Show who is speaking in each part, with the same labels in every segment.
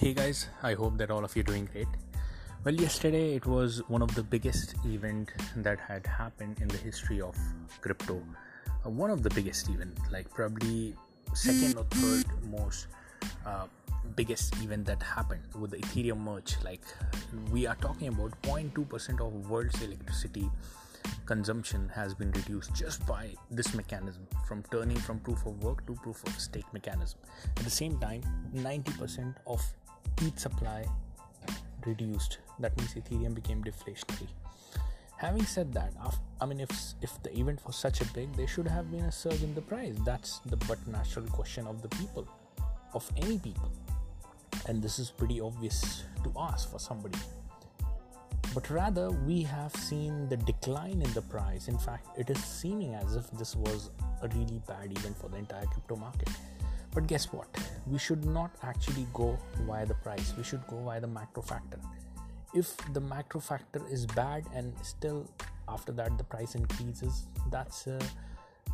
Speaker 1: Hey guys, I hope that all of you are doing great. Well, yesterday it was one of the biggest event that had happened in the history of crypto. Uh, one of the biggest event, like probably second or third most uh, biggest event that happened with the Ethereum merge. Like we are talking about 0.2% of world's electricity consumption has been reduced just by this mechanism from turning from proof of work to proof of stake mechanism. At the same time, 90% of ETH supply reduced. That means Ethereum became deflationary. Having said that, I mean, if if the event was such a big, there should have been a surge in the price. That's the but natural question of the people, of any people, and this is pretty obvious to ask for somebody. But rather, we have seen the decline in the price. In fact, it is seeming as if this was a really bad event for the entire crypto market but guess what? We should not actually go via the price, we should go via the macro factor. If the macro factor is bad and still after that the price increases, that's uh,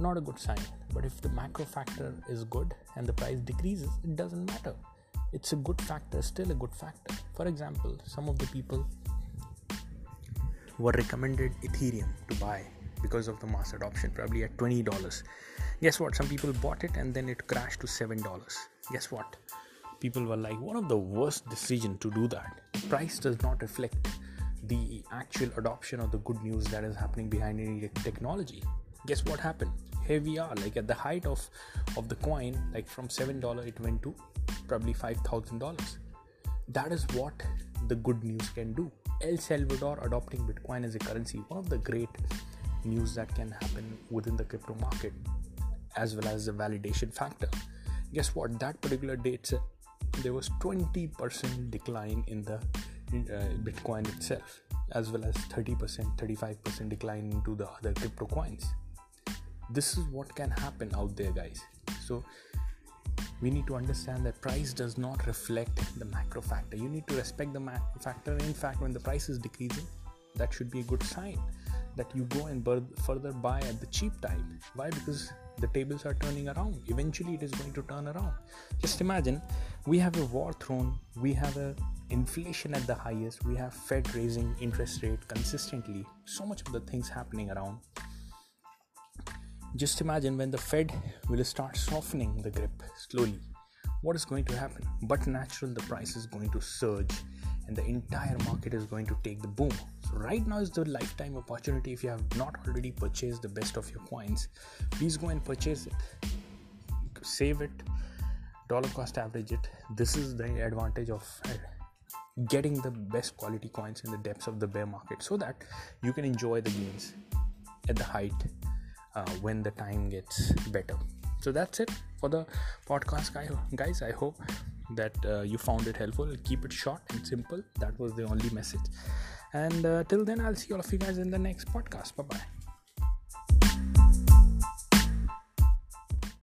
Speaker 1: not a good sign. But if the macro factor is good and the price decreases, it doesn't matter. It's a good factor, still a good factor. For example, some of the people were recommended Ethereum to buy because of the mass adoption, probably at $20 guess what? Some people bought it and then it crashed to seven dollars. Guess what? People were like one of the worst decision to do that. Price does not reflect the actual adoption of the good news that is happening behind any technology. Guess what happened? Here we are like at the height of of the coin like from seven dollar it went to probably five thousand dollars. That is what the good news can do. El salvador adopting bitcoin as a currency one of the great news that can happen within the crypto market as well as the validation factor. Guess what? That particular date, there was 20% decline in the uh, Bitcoin itself, as well as 30%, 35% decline into the other crypto coins. This is what can happen out there, guys. So we need to understand that price does not reflect the macro factor. You need to respect the macro factor. In fact, when the price is decreasing, that should be a good sign that you go and further buy at the cheap time. Why? Because the tables are turning around. Eventually it is going to turn around. Just imagine we have a war thrown we have a inflation at the highest. We have fed raising interest rate consistently. So much of the things happening around. Just imagine when the fed will start softening the grip slowly. What is going to happen? But natural the price is going to surge and the entire market is going to take the boom so right now is the lifetime opportunity. If you have not already purchased the best of your coins please go and purchase it. Save it. Dollar cost average it. This is the advantage of uh, getting the best quality coins in the depths of the bear market so that you can enjoy the gains at the height uh, when the time gets better. So that's it for the podcast guys. I hope that uh, you found it helpful. Keep it short and simple. That was the only message and uh, till then, I'll see all of you guys in the next podcast. Bye bye.